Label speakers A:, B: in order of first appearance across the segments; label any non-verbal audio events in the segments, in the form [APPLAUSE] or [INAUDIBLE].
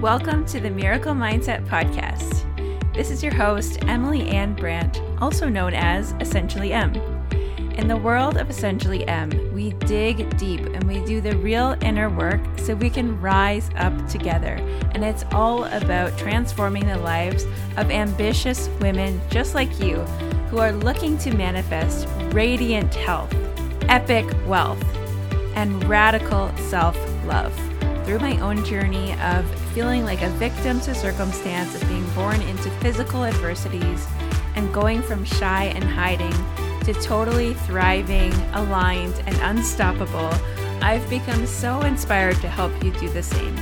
A: Welcome to the Miracle Mindset Podcast. This is your host, Emily Ann Brandt, also known as Essentially M. In the world of Essentially M, we dig deep and we do the real inner work so we can rise up together. And it's all about transforming the lives of ambitious women just like you who are looking to manifest radiant health, epic wealth, and radical self love. Through my own journey of feeling like a victim to circumstance, of being born into physical adversities, and going from shy and hiding to totally thriving, aligned, and unstoppable, I've become so inspired to help you do the same.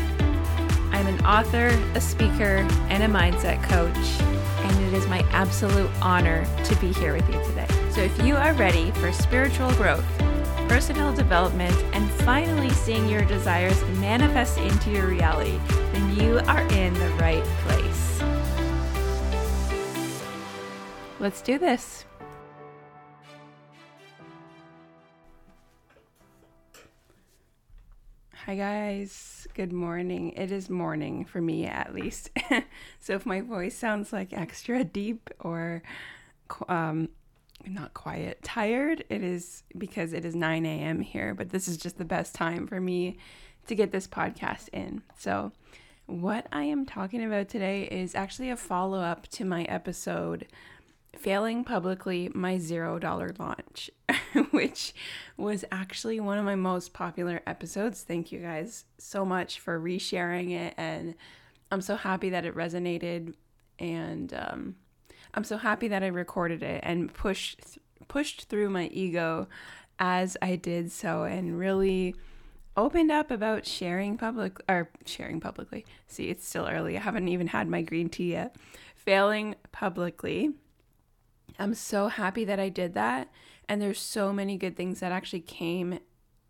A: I'm an author, a speaker, and a mindset coach, and it is my absolute honor to be here with you today. So, if you are ready for spiritual growth, personal development, and finally seeing your desires manifest into your reality, you are in the right place. Let's do this. Hi, guys. Good morning. It is morning for me, at least. [LAUGHS] so, if my voice sounds like extra deep or um, not quiet, tired, it is because it is 9 a.m. here, but this is just the best time for me to get this podcast in. So, what I am talking about today is actually a follow up to my episode failing publicly my zero dollar launch, [LAUGHS] which was actually one of my most popular episodes. Thank you guys so much for resharing it. And I'm so happy that it resonated. And um, I'm so happy that I recorded it and pushed pushed through my ego as I did so and really opened up about sharing public or sharing publicly. See, it's still early. I haven't even had my green tea yet. Failing publicly I'm so happy that I did that. And there's so many good things that actually came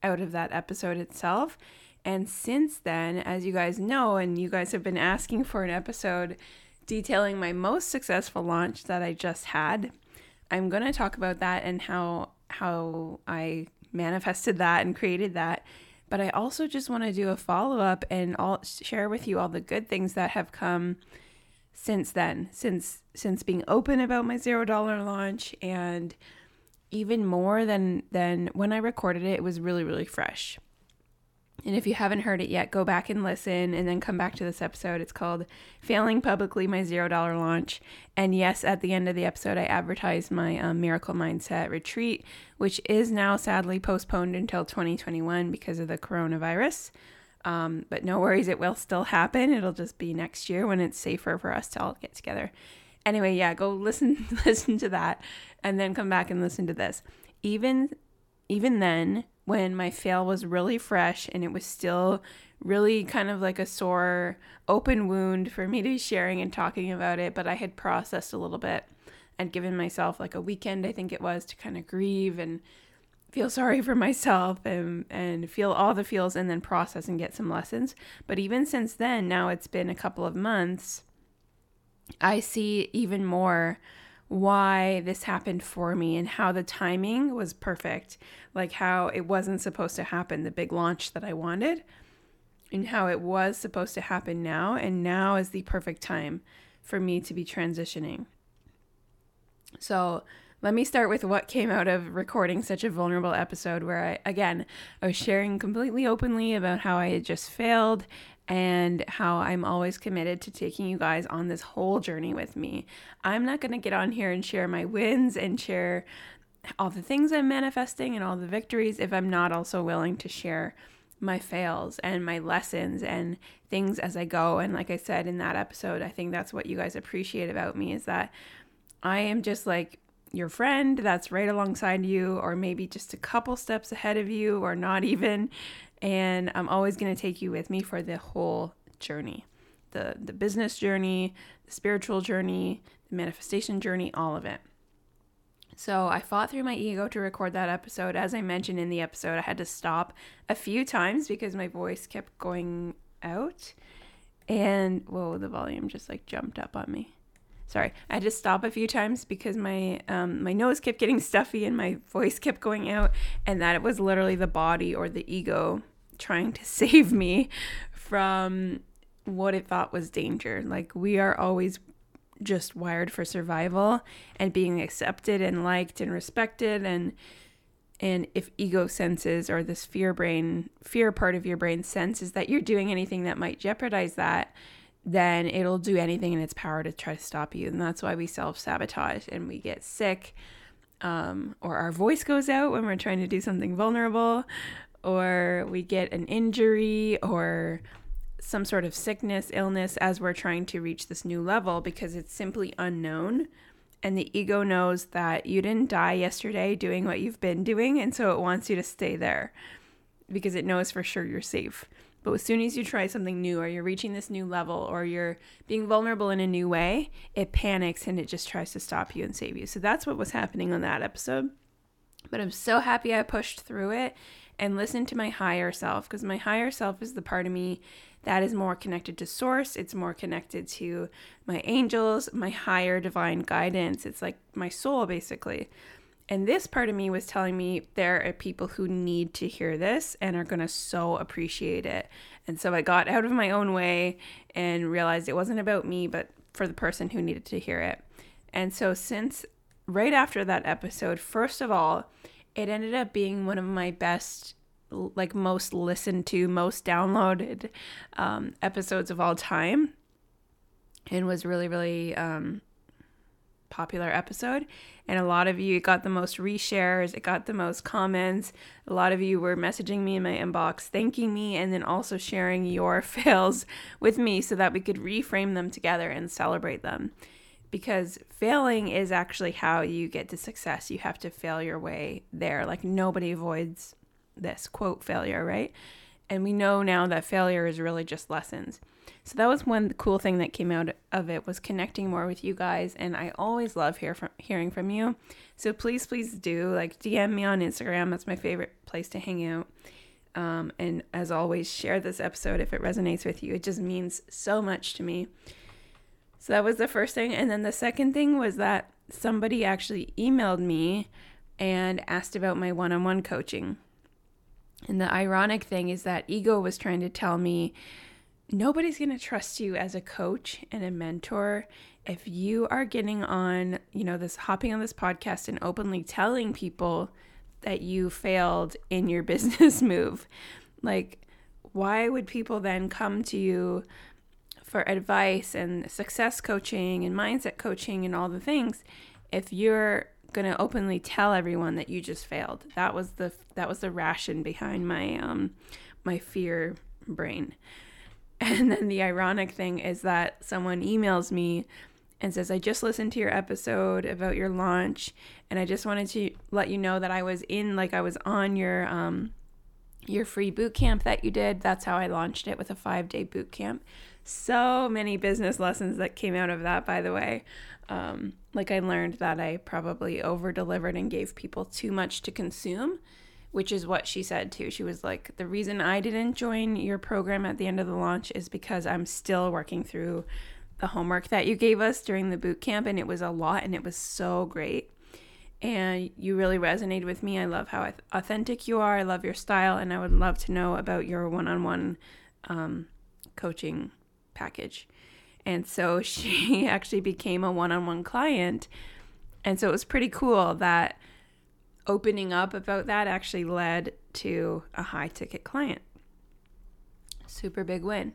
A: out of that episode itself. And since then, as you guys know, and you guys have been asking for an episode detailing my most successful launch that I just had, I'm going to talk about that and how how I manifested that and created that. But I also just want to do a follow up and all share with you all the good things that have come since then, since since being open about my zero dollar launch and even more than than when I recorded it, it was really, really fresh. And if you haven't heard it yet, go back and listen and then come back to this episode. It's called Failing Publicly My Zero Dollar Launch. And yes, at the end of the episode, I advertised my um, Miracle Mindset retreat, which is now sadly postponed until 2021 because of the coronavirus. Um, but no worries, it will still happen. It'll just be next year when it's safer for us to all get together. Anyway, yeah, go listen [LAUGHS] listen to that and then come back and listen to this. Even even then, when my fail was really fresh and it was still really kind of like a sore open wound for me to be sharing and talking about it, but I had processed a little bit and given myself like a weekend, I think it was, to kind of grieve and feel sorry for myself and and feel all the feels and then process and get some lessons. But even since then, now it's been a couple of months, I see even more why this happened for me and how the timing was perfect. Like how it wasn't supposed to happen, the big launch that I wanted, and how it was supposed to happen now. And now is the perfect time for me to be transitioning. So, let me start with what came out of recording such a vulnerable episode where I, again, I was sharing completely openly about how I had just failed and how I'm always committed to taking you guys on this whole journey with me. I'm not going to get on here and share my wins and share all the things I'm manifesting and all the victories if I'm not also willing to share my fails and my lessons and things as I go. And like I said in that episode, I think that's what you guys appreciate about me is that I am just like your friend that's right alongside you, or maybe just a couple steps ahead of you, or not even. And I'm always going to take you with me for the whole journey the, the business journey, the spiritual journey, the manifestation journey, all of it. So I fought through my ego to record that episode. As I mentioned in the episode, I had to stop a few times because my voice kept going out. And whoa, the volume just like jumped up on me sorry, I had to stop a few times because my um, my nose kept getting [LAUGHS] stuffy and my voice kept going out, and that it was literally the body or the ego trying to [LAUGHS] save me from what it thought was danger. Like we are always just wired for survival and being accepted and liked and respected and and if ego senses or this fear brain fear part of your brain senses that you're doing anything that might jeopardize that then it'll do anything in its power to try to stop you and that's why we self-sabotage and we get sick um, or our voice goes out when we're trying to do something vulnerable or we get an injury or some sort of sickness, illness as we're trying to reach this new level because it's simply unknown. And the ego knows that you didn't die yesterday doing what you've been doing. And so it wants you to stay there because it knows for sure you're safe. But as soon as you try something new or you're reaching this new level or you're being vulnerable in a new way, it panics and it just tries to stop you and save you. So that's what was happening on that episode. But I'm so happy I pushed through it and listened to my higher self because my higher self is the part of me that is more connected to source. It's more connected to my angels, my higher divine guidance. It's like my soul, basically. And this part of me was telling me there are people who need to hear this and are going to so appreciate it. And so I got out of my own way and realized it wasn't about me, but for the person who needed to hear it. And so, since right after that episode, first of all, it ended up being one of my best like most listened to, most downloaded um, episodes of all time, and was really, really um, popular episode. And a lot of you got the most reshares, it got the most comments. A lot of you were messaging me in my inbox, thanking me, and then also sharing your [LAUGHS] fails with me so that we could reframe them together and celebrate them. Because failing is actually how you get to success. You have to fail your way there. Like nobody avoids this quote failure, right? And we know now that failure is really just lessons. So that was one cool thing that came out of it was connecting more with you guys and I always love hear from, hearing from you. So please please do like DM me on Instagram. That's my favorite place to hang out. Um, and as always, share this episode if it resonates with you. It just means so much to me. So that was the first thing. And then the second thing was that somebody actually emailed me and asked about my one on one coaching. And the ironic thing is that ego was trying to tell me nobody's going to trust you as a coach and a mentor if you are getting on, you know, this hopping on this podcast and openly telling people that you failed in your [LAUGHS] business move. Like, why would people then come to you for advice and success coaching and mindset coaching and all the things if you're going to openly tell everyone that you just failed. That was the that was the ration behind my um my fear brain. [LAUGHS] And then the ironic thing is that someone emails me and says, I just listened to your episode about your launch and I just wanted to let you know that I was in like I was on your um your free boot camp that you did. That's how I launched it with a 5-day boot camp. So many business lessons that came out of that by the way. Um, like I learned that I probably over delivered and gave people too much to consume, which is what she said too. She was like, The reason I didn't join your program at the end of the launch is because I'm still working through the homework that you gave us during the boot camp, and it was a lot and it was so great. And you really resonated with me. I love how authentic you are. I love your style, and I would love to know about your one on one coaching package. And so [LAUGHS] she actually became a one on one client. And so it was pretty cool that opening up about that actually led to a high ticket client. Super big win.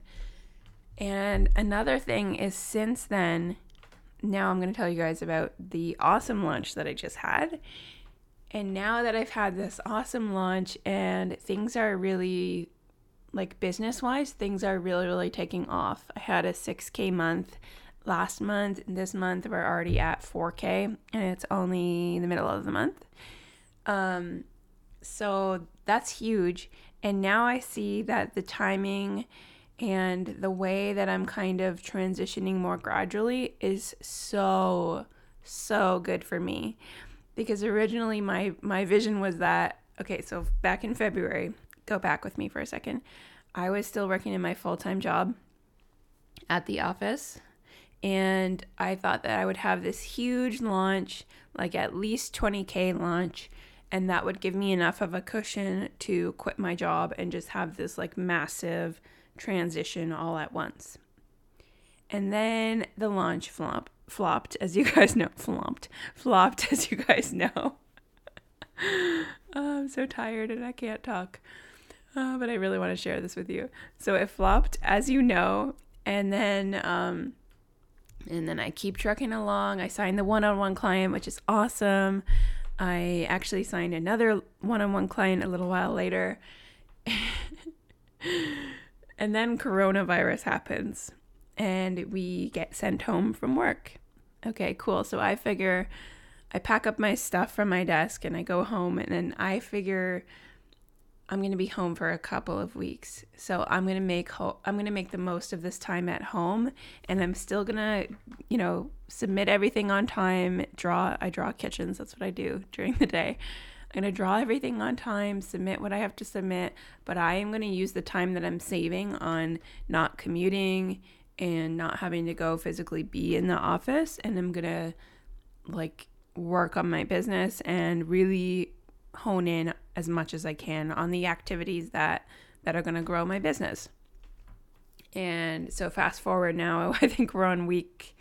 A: And another thing is since then, now I'm going to tell you guys about the awesome launch that I just had. And now that I've had this awesome launch and things are really like business wise, things are really, really taking off. I had a 6K month last month. This month, we're already at 4K, and it's only the middle of the month. Um, so that's huge. And now I see that the timing and the way that I'm kind of transitioning more gradually is so, so good for me. Because originally my my vision was that okay, so back in February, go back with me for a second. I was still working in my full time job at the office, and I thought that I would have this huge launch, like at least 20K launch, and that would give me enough of a cushion to quit my job and just have this like massive transition all at once. And then the launch flop flopped, as you [LAUGHS] guys know, flopped, flopped, [LAUGHS] as you guys know. [LAUGHS] oh, I'm so tired and I can't talk. Uh, but I really want to share this with you. So it flopped, as you know, and then um, and then I keep trucking along. I signed the one-on-one client, which is awesome. I actually signed another one-on-one client a little while later. [LAUGHS] and then coronavirus happens and we get sent home from work. Okay, cool. So I figure I pack up my stuff from my desk and I go home and then I figure I'm going to be home for a couple of weeks. So I'm going to make ho- I'm going to make the most of this time at home and I'm still going to, you know, submit everything on time, draw I draw kitchens, that's what I do during the day. I'm going to draw everything on time, submit what I have to submit, but I am going to use the time that I'm saving on not commuting and not having to go physically be in the office and I'm going to like work on my business and really hone in as much as I can on the activities that that are going to grow my business. And so fast forward now, [LAUGHS] I think we're on week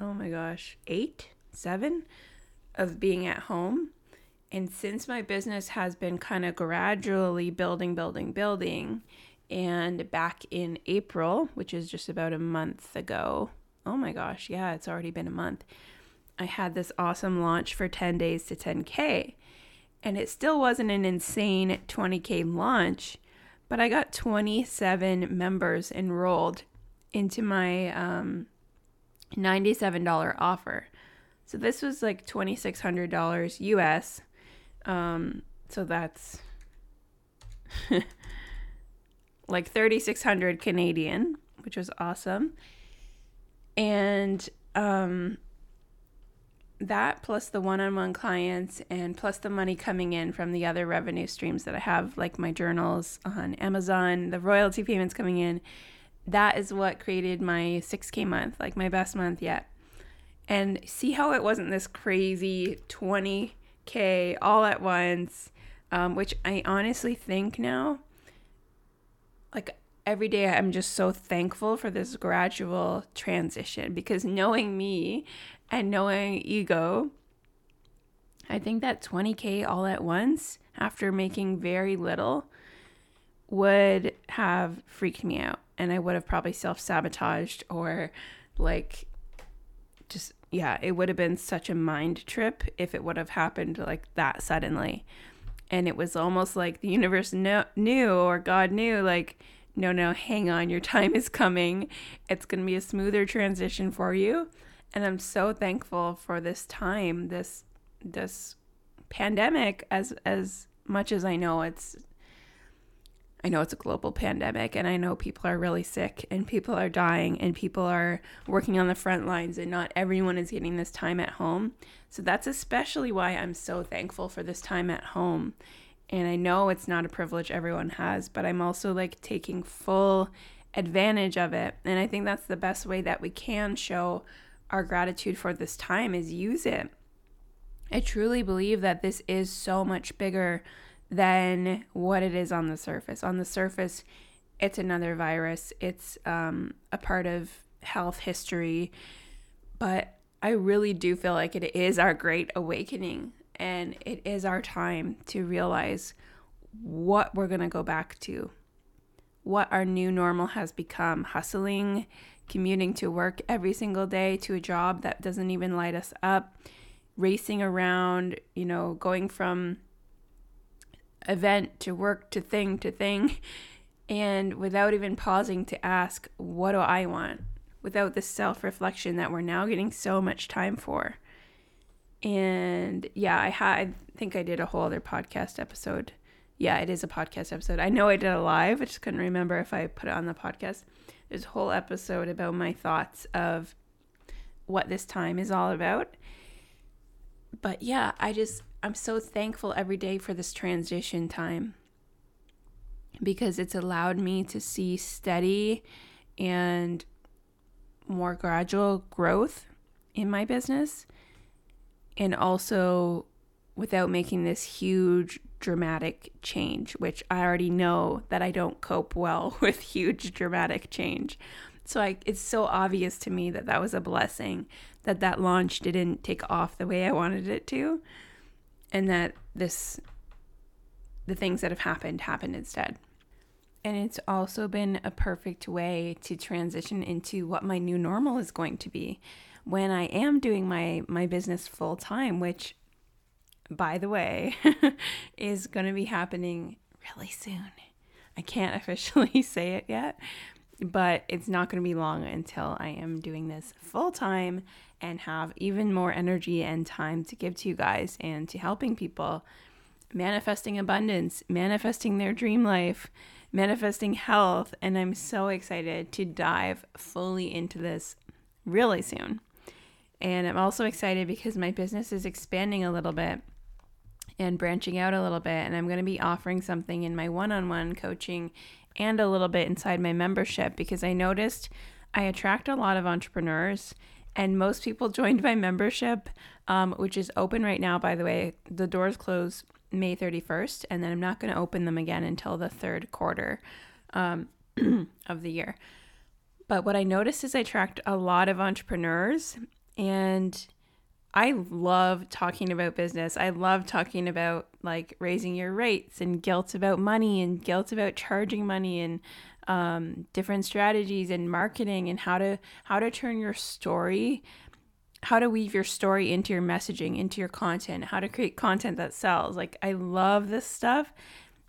A: oh my gosh, 8, 7 of being at home. And since my business has been kind of gradually building, building, building, and back in April, which is just about a month ago, oh my gosh, yeah, it's already been a month. I had this awesome launch for 10 days to 10K. And it still wasn't an insane 20K launch, but I got 27 members enrolled into my um, $97 offer. So this was like $2,600 US. Um, so that's [LAUGHS] like 3600 Canadian, which was awesome. And um that plus the one-on-one clients and plus the money coming in from the other revenue streams that I have like my journals on Amazon, the royalty payments coming in, that is what created my 6k month, like my best month yet. And see how it wasn't this crazy 20k all at once, um, which I honestly think now like every day I'm just so thankful for this gradual transition because knowing me and knowing ego, I think that 20K all at once after making very little would have freaked me out. And I would have probably self sabotaged or like just, yeah, it would have been such a mind trip if it would have happened like that suddenly and it was almost like the universe knew, knew or God knew, like, no, no, hang on, your time is coming. It's going to be a smoother transition for you. And I'm so thankful for this time, this this pandemic as as much as I know it's I know it's a global pandemic and I know people are really sick and people are dying and people are working on the front lines and not everyone is getting this time at home. So that's especially why I'm so thankful for this time at home. And I know it's not a privilege everyone has, but I'm also like taking full advantage of it. And I think that's the best way that we can show our gratitude for this time is use it. I truly believe that this is so much bigger than what it is on the surface. On the surface, it's another virus, it's um, a part of health history. But I really do feel like it is our great awakening and it is our time to realize what we're going to go back to, what our new normal has become hustling, commuting to work every single day to a job that doesn't even light us up, racing around, you know, going from event to work to thing to thing [LAUGHS] and without even pausing to ask what do I want without the self-reflection that we're now getting so much time for. And yeah, I had I think I did a whole other podcast episode. Yeah, it is a podcast episode. I know I did a live, I just couldn't remember if I put it on the podcast. A whole episode about my thoughts of what this time is all about. But yeah, I just I'm so thankful every day for this transition time because it's allowed me to see steady and more gradual growth in my business and also without making this huge dramatic change, which I already know that I don't cope well [LAUGHS] with huge dramatic change. So I, it's so obvious to me that that was a blessing that that launch didn't take off the way I wanted it to, and that this, the things that have happened happened instead. And it's also been a perfect way to transition into what my new normal is going to be when I am doing my my business full time, which by the way [LAUGHS] is going to be happening really soon. I can't [LAUGHS] officially [LAUGHS] say it yet, but it's not going to be long until I am doing this full time and have even more energy and time to give to you guys and to helping people manifesting abundance, manifesting their dream life, manifesting health. And I'm so excited to dive fully into this really soon. And I'm also excited because my business is expanding a little bit and branching out a little bit. And I'm going to be offering something in my one on one coaching and a little bit inside my membership because I noticed I attract a lot of entrepreneurs and most people [LAUGHS] joined my membership, um, which is open right now, by the way. The doors close May 31st, and then I'm not going to open them again until the third quarter um, [CLEARS THROAT] of the year. But what I noticed is I attract a lot of entrepreneurs, and I love talking about business. I love talking about like raising your rates and guilt about money and guilt about charging money and um, different strategies and marketing and how to how to turn your story, how to weave your story into your messaging, into your content, how to create content that sells. Like I love this stuff.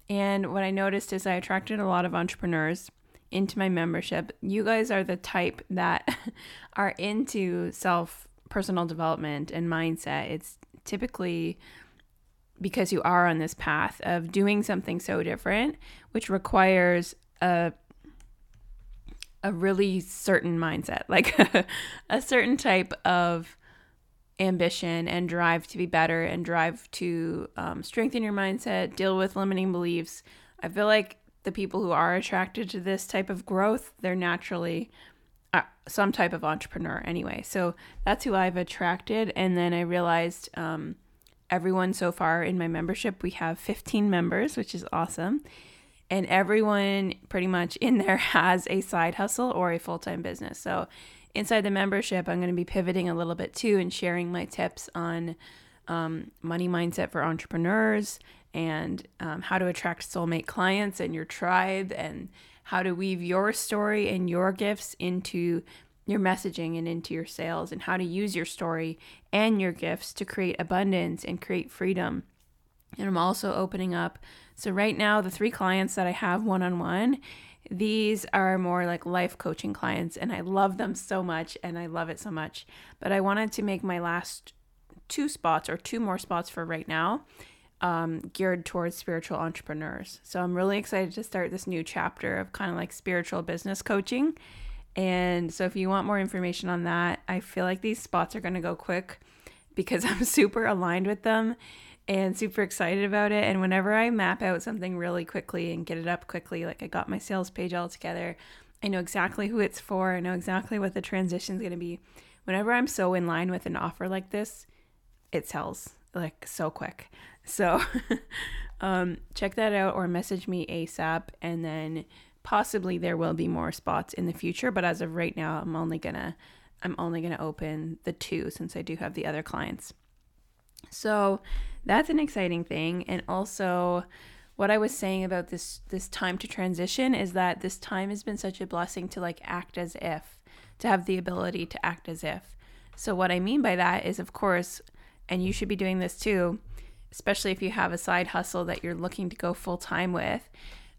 A: And what I noticed is I attracted a lot of entrepreneurs into my membership. You guys are the type that [LAUGHS] are into self personal development and mindset, it's typically because you are on this path of doing something so different, which requires a a really certain mindset, [LAUGHS] like a certain type of ambition and drive to be better and drive to um, strengthen your mindset, deal with limiting beliefs. I feel like the people who are attracted to this type of growth, they're naturally uh, some type of entrepreneur anyway. So that's who I've attracted. And then I realized um, everyone so far in my membership, we have 15 members, which is awesome. And everyone pretty much in there [LAUGHS] has a side hustle or a full time business. So inside the membership, I'm going to be pivoting a little bit too and sharing my tips on um, money mindset for entrepreneurs and um, how to attract soulmate clients and your tribe and how to weave your story and your gifts into your messaging and into your sales, and how to use your story and your gifts to create abundance and create freedom. And I'm also opening up. So, right now, the three clients that I have one on one, these are more like life coaching clients, and I love them so much, and I love it so much. But I wanted to make my last two spots or two more spots for right now um, geared towards spiritual entrepreneurs. So I'm really excited to start this new chapter of kind of like spiritual business coaching. And so if you want more information on that, I feel like these spots are going to go quick because [LAUGHS] I'm super aligned with them and super excited about it. And whenever I map out something really quickly and get it up quickly, like I got my sales page all together, I know exactly who it's for, I know exactly what the transition is going to be. Whenever I'm so in line with an offer like this, it sells like so quick. So [LAUGHS] um, check that out or message me ASAP and then possibly there will be more spots in the future, but as of right now, I'm only gonna I'm only gonna open the two since I do have the other clients. So that's an exciting thing. And also what I was saying about this this time to transition is that this time has been such a blessing to like act as if, to have the ability to act as if. So what I mean by that is of course, and you should be doing this too, especially if you have a side hustle that you're looking to go full time with.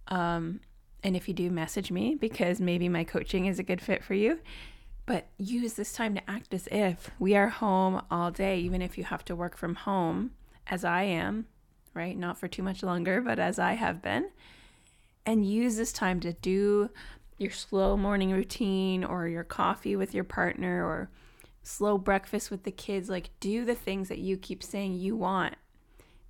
A: Um, and if you do, message me because maybe my coaching is a good fit for you. But use this time to act as if we are home all day, even if you have to work from home, as I am, right? Not for too much longer, but as I have been. And use this time to do your slow morning routine or your coffee with your partner or slow breakfast with the kids. Like, do the things that you keep saying you want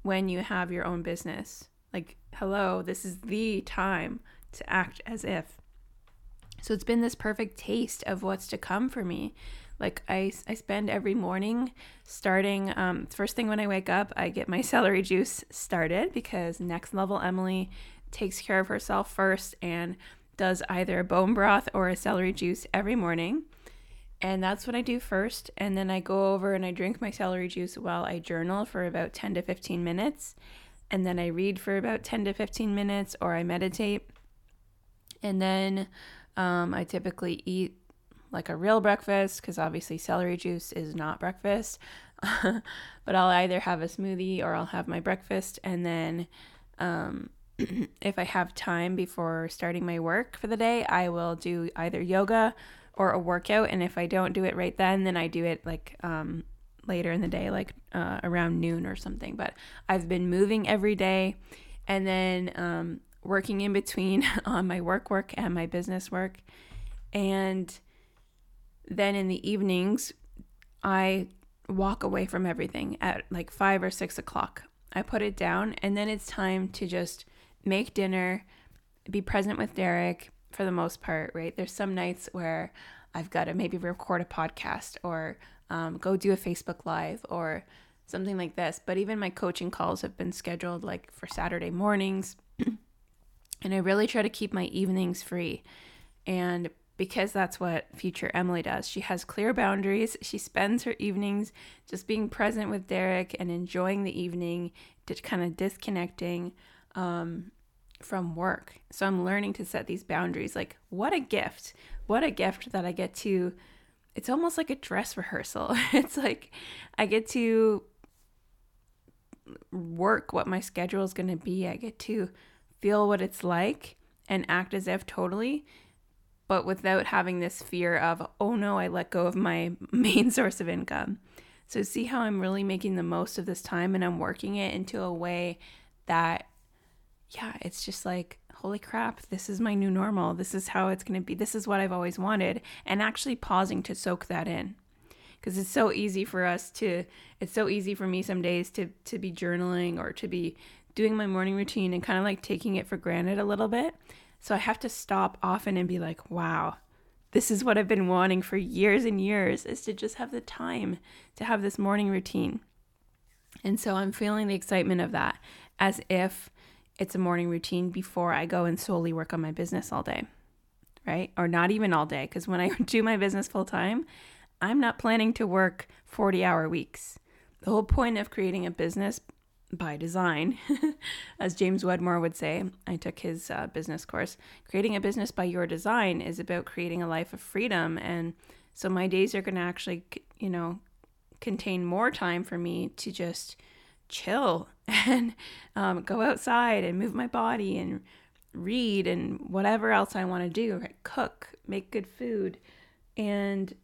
A: when you have your own business. Like, hello, this is the time to act as if. So it's been this perfect taste of what's to come for me. Like I, I spend every morning starting um, first thing when I wake up, I get my [LAUGHS] celery juice started because next level Emily takes care of herself first and does either a bone broth or a celery juice every morning. And that's what I do first. And then I go over and I drink my celery juice while I journal for about 10 to 15 minutes. And then I read for about 10 to 15 minutes or I meditate. And then um, I typically eat like a real breakfast because obviously celery juice is not breakfast. [LAUGHS] but I'll either have a smoothie or I'll have my breakfast. And then um, [CLEARS THROAT] if I have time before starting my work for the day, I will do either yoga or a workout. And if I don't do it right then, then I do it like um, later in the day, like uh, around noon or something. But I've been moving every day and then um, working in between [LAUGHS] on my work work and my business work. And then in the evenings, I walk away from everything at like five or six o'clock. I put it down, and then it's time to just make dinner, be present with Derek for the most part, right? There's some nights where I've got to maybe record a podcast or um, go do a Facebook Live or something like this. But even my coaching calls have been scheduled like for Saturday mornings. [CLEARS THROAT] and I really try to keep my evenings free. And because that's what future Emily does. She has clear boundaries. She spends her evenings just being present with Derek and enjoying the evening, kind of disconnecting um, from work. So I'm learning to set these boundaries. Like, what a gift! What a gift that I get to. It's almost like a dress rehearsal. [LAUGHS] it's like I get to work what my schedule is going to be. I get to feel what it's like and act as if totally but without having this fear of, oh no, I let go of my [LAUGHS] main source of income. So, see how I'm really making the most of this time and I'm working it into a way that, yeah, it's just like, holy crap, this is my new normal. This is how it's going to be. This is what I've always wanted. And actually pausing to soak that in. Because it's so easy for us to, it's so easy for me some days to, to be journaling or to be doing my morning routine and kind of like taking it for granted a little bit. So I have to stop often and be like, wow, this is what I've been wanting for years and years is to just have the time to have this morning routine. And so I'm feeling the excitement of that as if it's a morning routine before I go and solely work on my business all day, right? Or not even all day, because when I [LAUGHS] do my business full time, I'm not planning to work 40 hour weeks. The whole point of creating a business by design, [LAUGHS] as James Wedmore would say. I took his uh, business course. Creating a business by your design is about creating a life of freedom. And so my days are going to actually, you know, contain more time for me to just chill [LAUGHS] and um, go outside and move my body and read and whatever else I want to do, cook, make good food. And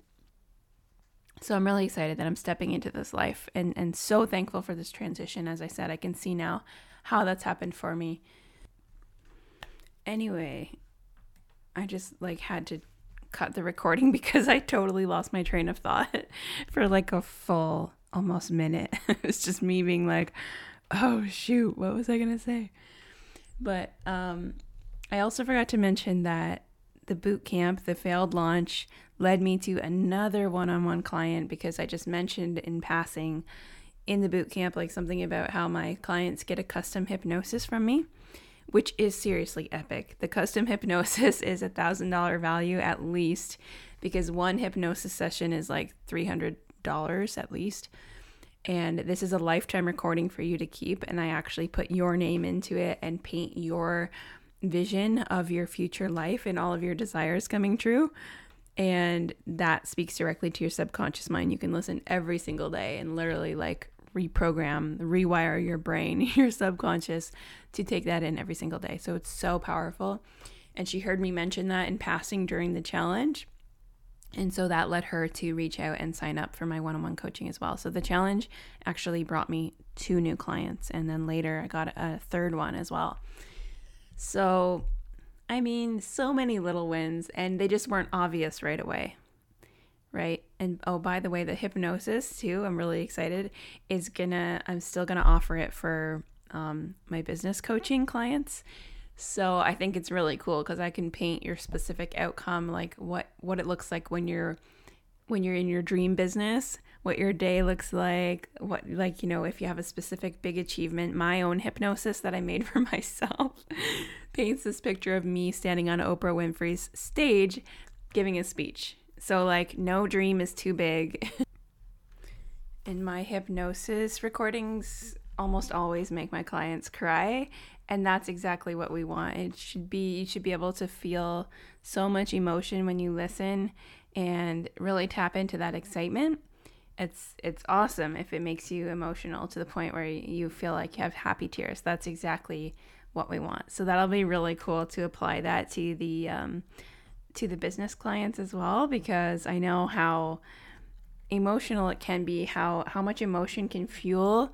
A: so I'm really excited that I'm stepping into this life and, and so thankful for this transition. As I said, I can see now how that's happened for me. Anyway, I just like had to cut the recording [LAUGHS] because I totally lost my train of thought [LAUGHS] for like a full almost minute. [LAUGHS] it was just me being like, oh shoot, what was I gonna say? But um I also forgot to mention that the boot camp, the failed launch, led me to another one on one client because I just mentioned in passing in the boot camp, like something about how my clients get a custom hypnosis from me, which is seriously epic. The custom [LAUGHS] hypnosis is a thousand dollar value at least because one hypnosis session is like $300 at least. And this is a lifetime recording for you to keep. And I actually put your name into it and paint your vision of your future life and all of your desires coming true. And that speaks directly to your subconscious mind. You can listen every single day and literally like reprogram, rewire your brain, [LAUGHS] your subconscious to take that in every single day. So it's so powerful. And she heard me mention that in passing during the challenge. And so that led her to reach out and sign up for my one on one coaching as well. So the challenge actually brought me two new clients. And then later I got a third one as well. So, I mean, so many little wins, and they just weren't obvious right away. Right. And oh, by the way, the hypnosis too, I'm really excited, is gonna, I'm still gonna offer it for um, my business coaching clients. So I think it's really cool because I can paint your specific outcome, like what what it looks like when you're when you're in your dream business, what your day looks like, what, like, you know, if you have a specific big achievement. My own hypnosis that I made [LAUGHS] for myself [LAUGHS] paints this picture of me standing on Oprah Winfrey's stage giving a speech. So, like, no dream is too big. [LAUGHS] and my hypnosis recordings, almost always make my clients cry and that's exactly what we want. It should be you should be able to feel so much emotion when you listen and really tap into that excitement. It's it's awesome if it makes you emotional to the point where you feel like you have happy tears. That's exactly what we want. So that'll be really cool to apply that to the um, to the business clients as well because i know how emotional it can be how how much emotion can fuel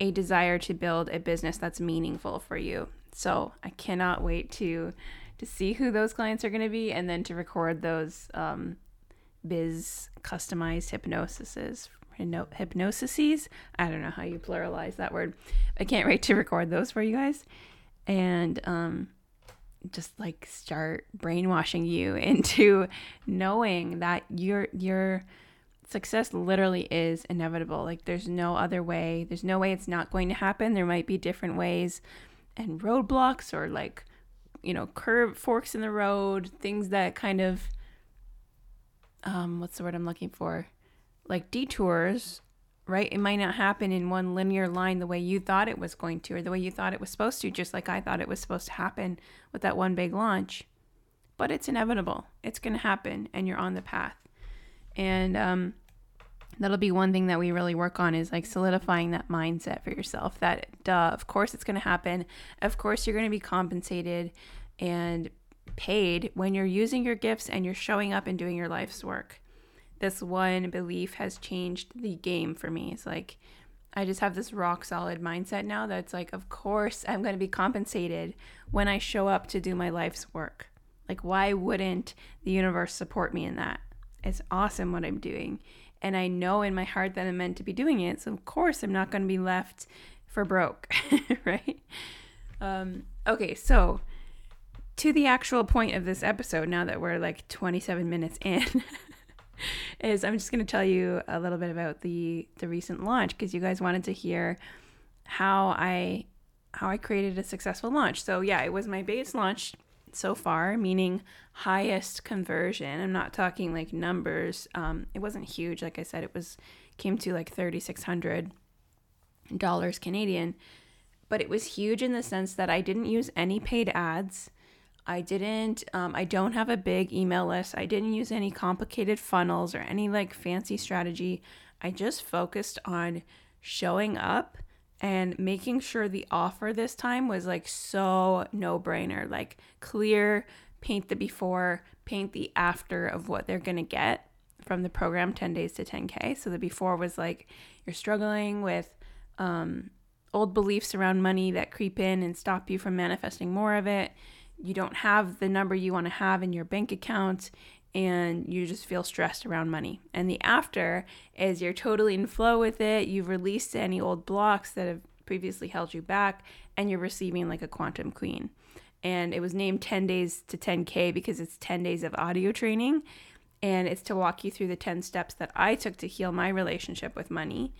A: a desire to build a business that's meaningful for you. So I cannot wait to to see who those clients are going to be, and then to record those um, biz customized hypnosises. Hypnosises. I don't know how you pluralize that word. I can't wait to record those for you guys, and um, just like start brainwashing you [LAUGHS] into knowing that you're you're success literally is inevitable. Like there's no other way. There's no way it's not going to happen. There might be different ways and roadblocks or like you know, curve forks in the road, things that kind of um what's the word I'm looking for? Like detours, right? It might not happen in one linear line the way you thought it was going to or the way you thought it was supposed to, just like I thought it was supposed to happen with that one big launch. But it's inevitable. It's going to happen and you're on the path and um, that'll be one thing that we really work on is like solidifying that mindset for yourself that duh of course it's going to happen of course you're going to be compensated and paid when you're using your gifts and you're showing up and doing your life's work this one belief has changed the game for me it's like I just have this rock solid mindset now that's like, of course, I'm going to be compensated when I show up to do my life's work. Like, why wouldn't the universe support me in that? It's awesome what I'm doing. And I know in my heart that I'm meant to be doing it. So, of course, I'm not going to be left for broke, [LAUGHS] right? Um, okay, so to the actual point of this episode, now that we're like 27 minutes in, [LAUGHS] is I'm just going to tell you a little bit about the the recent launch because you guys wanted to hear how I how I created a successful launch. So yeah, it was my biggest launch so far, meaning highest conversion. I'm not talking like numbers. Um, it wasn't huge. Like I said, it was came to like thirty six hundred dollars Canadian, but it was huge in the sense that I didn't use any paid ads. I didn't. Um, I don't have a big email list. I didn't use any complicated funnels or any like fancy strategy. I just focused on showing up and making sure the offer this time was like so no brainer, like clear, paint the before, paint the after of what they're going to get from the program 10 days to 10K. So the before was like you're struggling with um, old beliefs around money that creep in and stop you from manifesting more of it. You don't have the number you want to have in your bank account and you just feel stressed around money. And the after is you're totally in flow with it. You've released any old blocks that have previously held you back, and you're receiving like a quantum queen. And it was named 10 days to 10K because it's 10 days of audio training. And it's to walk you through the 10 steps that I took to heal my relationship with money.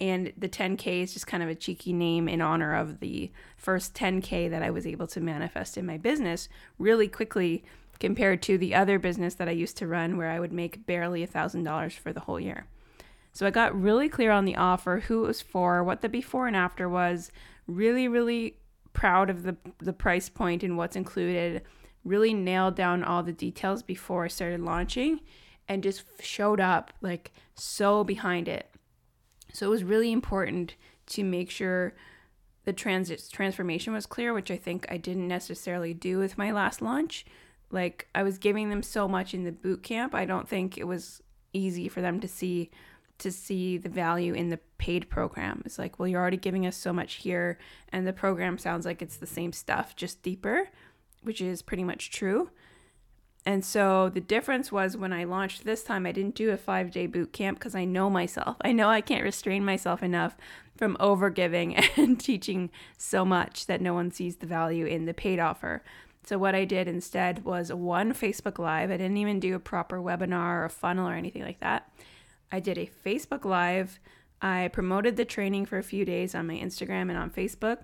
A: And the 10K is just kind of a cheeky name in honor of the first 10K that I was able to manifest in my business really quickly compared to the other business that I used to run where I would make barely a $1,000 for the whole year. So I got really clear on the offer, who it was for, what the before and after was, really, really proud of the, the price point and what's included, really nailed down all the details before I started launching and just showed up like so behind it. So it was really important to make sure the transit transformation was clear, which I think I didn't necessarily do with my last launch like I was giving them so much in the boot camp. I don't think it was easy for them to see to see the value in the paid program. It's like, well, you're already giving us so much here and the program sounds like it's the same stuff, just deeper, which is pretty much true. And so the difference was when I launched this time, I didn't do a five day boot camp because I know myself. I know I can't restrain myself enough from overgiving [LAUGHS] and teaching so much that no one sees the value in the paid offer. So, what I did instead was one Facebook Live. I didn't even do a proper webinar or a funnel or anything like that. I did a Facebook Live. I promoted the training for a few days on my Instagram and on Facebook.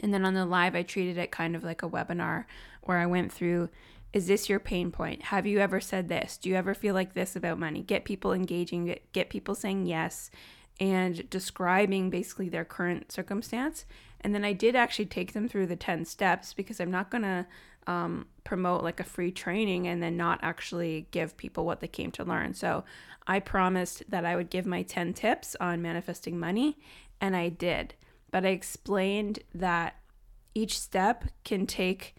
A: And then on the live, I treated it kind of like a webinar where I went through is this your pain point? Have you ever said this? Do you ever feel like this about money? Get people engaging, get, get people saying yes, and describing basically their current circumstance. And then I did actually take them through the 10 steps because I'm not going to um, promote like a free training and then not actually give people what they came to learn. So I promised that I would give my 10 tips on manifesting money, and I did. But I explained that each step can take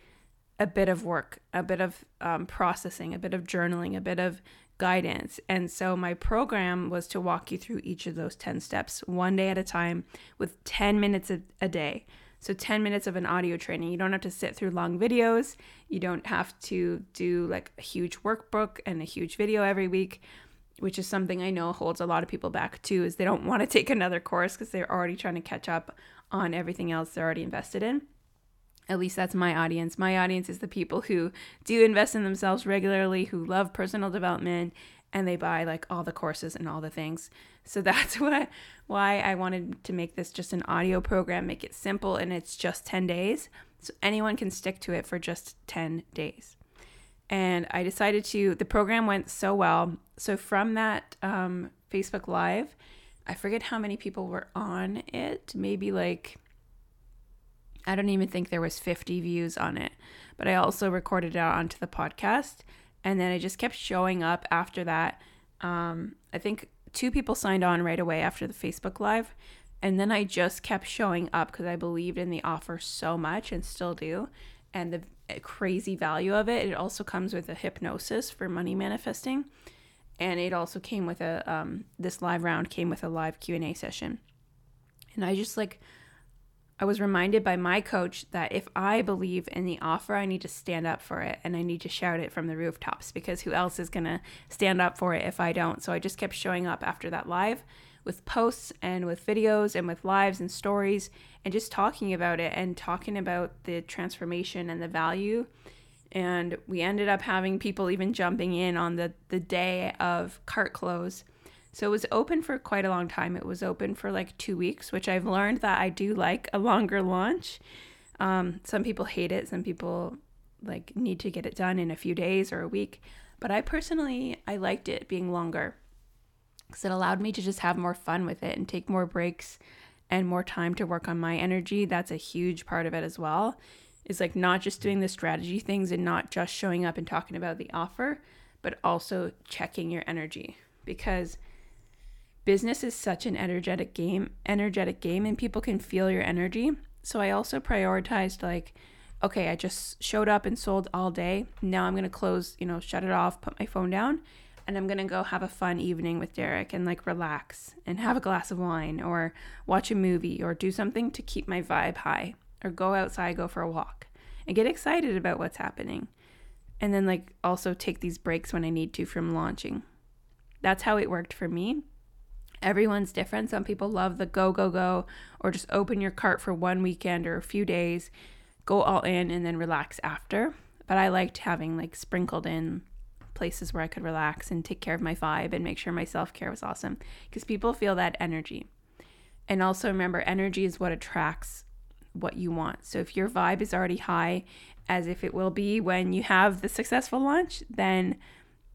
A: a bit of work, a bit of um, processing, a bit of journaling, a bit of guidance. And so my program was to walk you through each of those 10 steps one day at a time with 10 minutes a, a day. So 10 minutes of an audio training. You don't have to sit through long videos. You don't have to do like a huge workbook and a huge video every week, which is something I know holds a lot of people back too is they don't want to [LAUGHS] take another course because they're already trying to catch up on everything else they're already invested in. At least that's my audience. My audience is the people who do invest in themselves regularly, who love personal development, and they buy like all the courses and all the things. So [LAUGHS] that's what why I wanted to make this just an audio program, make it simple, and it's just 10 days. So anyone can stick to it for just 10 days. And I decided to, the program went so well. So from that um, Facebook Live, I forget how many people were on it, maybe like I don't even think there was 50 views on it. But I also recorded it onto the podcast and then I just kept showing up after that. Um, I think two people signed on right away after the Facebook live and then I just kept showing up because I believed in the offer so much and still do and the crazy value of it. It also comes with a hypnosis for money manifesting and it also came with a um, this live round came with a live Q&A session. And I just like I was reminded by my coach that if I believe in the offer, I need to stand up for it and I need to shout it from the rooftops because who else is going to stand up for it if I don't? So I just kept showing up after that live with posts and with videos and with lives and stories and just talking about it and talking about the transformation and the value. And we ended up having people even jumping in on the, the day of cart close so it was open for quite a long time. It was open for like two weeks, which I've learned that I do like a longer launch. Um, some people hate it. Some people like need to get it done in a few days or a week. But I personally, I liked it being longer because it allowed me to just have more fun with it and take more breaks and more time to work on my energy. That's a huge part of it as well. Is like not just doing the strategy things and not just showing up and talking about the offer, but also checking your energy because business is such an energetic game, energetic game and people can feel your energy. So I also prioritized like okay, I just showed up and sold all day. Now I'm going to close, you know, shut it off, put my phone down, and I'm going to go have a fun evening with Derek and like relax and have a glass of wine or watch a movie or do something to keep my vibe high or go outside, go for a walk and get excited about what's happening. And then like also take these breaks when I need to from launching. That's how it worked for me. Everyone's different. Some people love the go, go, go, or just open your cart for one weekend or a few days, go all in, and then relax after. But I liked having like sprinkled in places where I could relax and take care of my vibe and make sure my self care was awesome because people feel that energy. And also remember, energy is what attracts what you want. So if your vibe is already high, as if it will be when you have the successful launch, then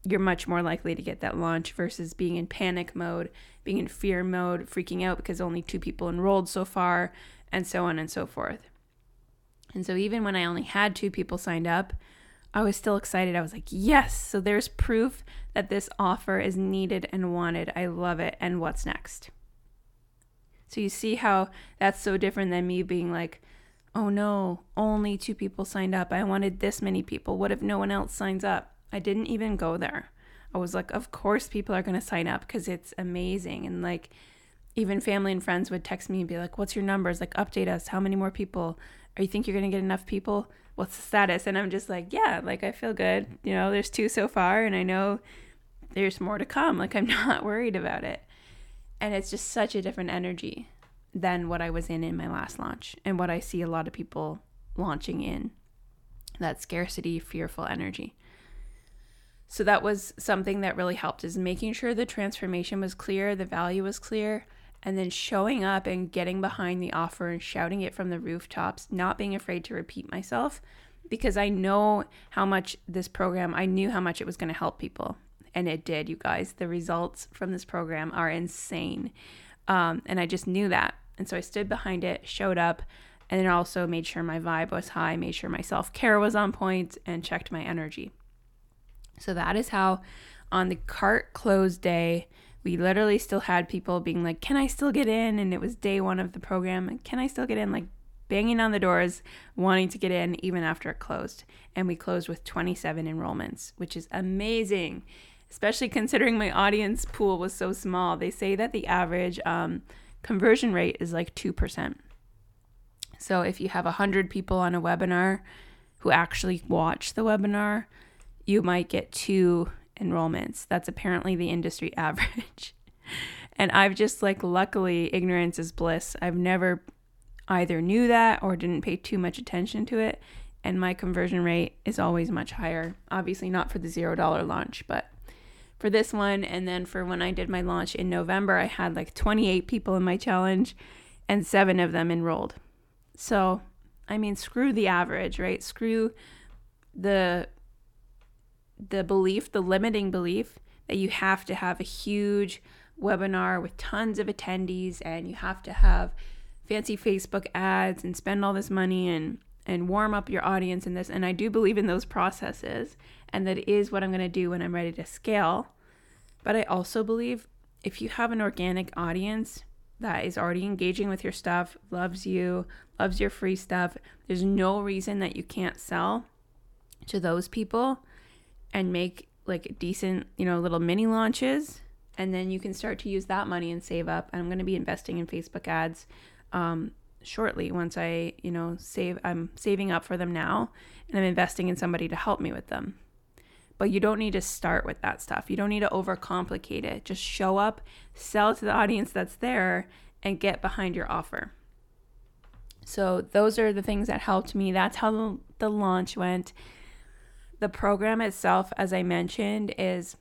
A: you're much more likely to get that launch versus being in panic mode, being in fear mode, freaking out because only two people enrolled so far, and so on and so forth. And so, even when I only had two people signed up, I was still excited. I was like, yes, so there's proof that this offer is needed and wanted. I love it. And what's next? So, you see how that's so different than me being like, oh no, only two people signed up. I wanted this many people. What if no one else signs up? I didn't even go there. I was like, of course people are going to sign up because it's amazing. And like, even family and friends would text me and be like, what's your numbers? Like, update us. How many more people? Are you think you're going to get enough people? What's the status? And I'm just like, yeah, like I feel good. You know, there's two so far and I know there's more to come. Like, I'm [LAUGHS] not worried about it. And it's just such a different energy than what I was in in my last launch and what I see a lot of people launching in that scarcity, fearful energy. So that was something that really helped is making sure the transformation was clear, the value was clear, and then showing up and getting behind the offer and shouting it from the rooftops, not being afraid to repeat myself because I know how much this program, I knew how much it was going to help people. And it did, you guys. The results from this program are insane. Um, and I just knew that. And so I stood behind it, showed up, and then also made sure my vibe was high, made sure my self care was on point, and checked my energy. So that is how on the cart close day, we literally still had people being like, Can I still get in? And it was day one of the program. Can I still get in? Like banging on the doors, wanting to get in even after it closed. And we closed with 27 enrollments, which is amazing, especially considering my audience pool was so small. They say that the average um, conversion rate is like 2%. So if you have 100 people on a webinar who actually watch the webinar, you might get two enrollments. That's apparently the industry [LAUGHS] average. and I've just like, luckily, ignorance is bliss. I've never either knew that or didn't pay too much attention to it. And my conversion rate is always much higher. Obviously, not for the zero dollar launch, but for this one. And then for when I did my launch in November, I had like 28 people in my challenge and seven of them enrolled. So, I mean, screw the average, right? Screw the the belief, the limiting belief that you have to have a huge webinar with tons of attendees and you have to have fancy Facebook ads and spend all this money and and warm up your audience in this and I do believe in those processes and that is what I'm going to do when I'm ready to scale. But I also believe if you have an organic audience that is already engaging with your stuff, loves you, loves your free stuff, there's no reason that you can't sell to those people and make like decent, you know, little mini launches. And then you can start to use that money and save up. And I'm going to be investing in Facebook ads um, shortly once I, you know, save. I'm saving up for them now and I'm investing in somebody to help me with them. But you don't need to start with that stuff. You don't need to overcomplicate it. Just show up, sell to the audience that's there, and get behind your offer. So, those are the things that helped me. That's how the, the launch went the program itself, as I mentioned, is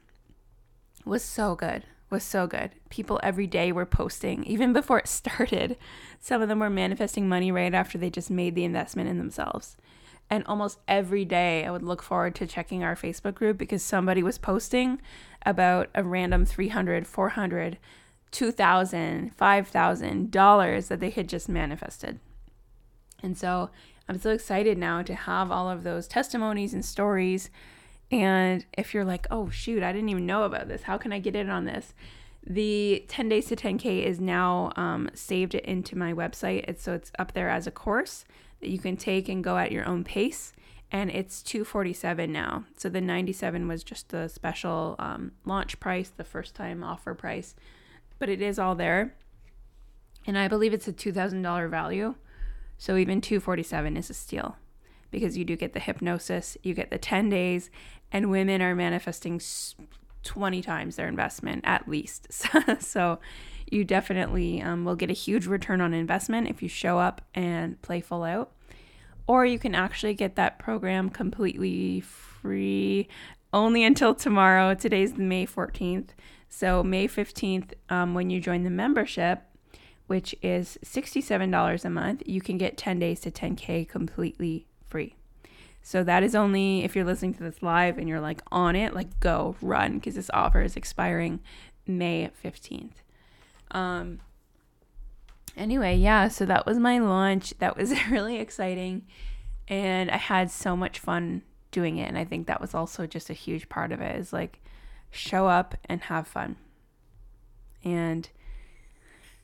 A: was so good. Was so good. People every day were posting, even before it [LAUGHS] started. Some of them were manifesting money right after they just made the investment in themselves. And almost every day, I would look forward to checking our Facebook group because somebody was posting about a random 300, 400, 2000, 5000 dollars that they had just manifested. And so I'm so excited now to have all of those testimonies and stories. And if you're like, oh, shoot, I didn't even know about this, how can I get in on this? The 10 days to 10K is now um, saved into my website. It's, so it's up there as a course that you can take and go at your own pace. And it's 247 now. So the 97 was just the special um, launch price, the first time offer price. But it is all there. And I believe it's a $2,000 value. So even 247 is a steal because you do get the hypnosis, you get the 10 days, and women are manifesting 20 times their investment at least. [LAUGHS] so you definitely um, will get a huge return on investment if you show up and play full out. Or you can actually get that program completely free only until tomorrow. Today's May 14th. So, May 15th, um, when you join the membership, which is $67 a month, you can get 10 days to 10K completely free. So that is only if you're listening to this live and you're like on it, like go run because this offer is expiring May 15th. Um, anyway, yeah, so that was my launch. That was [LAUGHS] really exciting. And I had so much fun doing it. And I think that was also just a huge part of it is like show up and have fun. And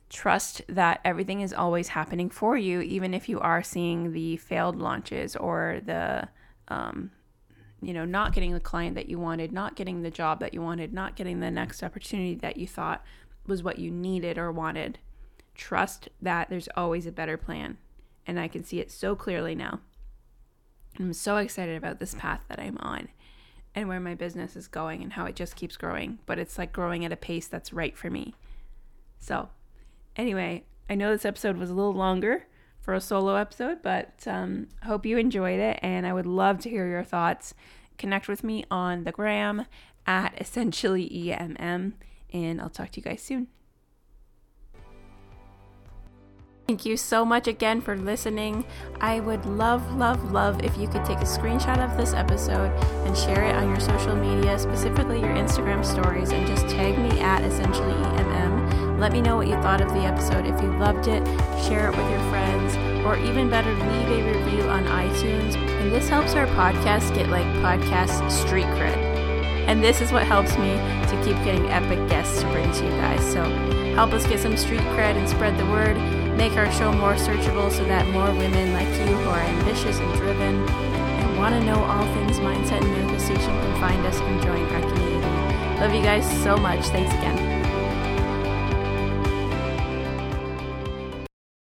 A: trust that everything is always happening for you, even if you are seeing the failed launches or the, um, you know, not getting the client that you wanted, not getting the job that you wanted, not getting the next opportunity that you thought was what you needed or wanted. Trust that there's always a better plan. And I can see it so clearly now. I'm so excited about this path that I'm on and where my business is going and how it just keeps growing. But it's like growing at a pace that's right for me. So Anyway, I know this episode was a little longer for a solo episode, but um, hope you enjoyed it, and I would love to hear your thoughts. connect with me on the gram at essentially EMM, and I'll talk to you guys soon. Thank you so much again for listening. I would love, love, love if you could take a screenshot of this episode and share it on your social media, specifically your Instagram stories, and just tag me at essentially EMM. Let me know what you thought of the episode. If you loved it, share it with your friends, or even better, leave a review on iTunes. And this helps our podcast get like podcast street cred. And this is what helps me to keep getting epic guests to bring to you guys. So help us get some street cred and spread the word make our show more searchable so that more women like you who are ambitious and driven and want to know all things mindset and manifestation can find us and join our community. Love you guys so much. Thanks again.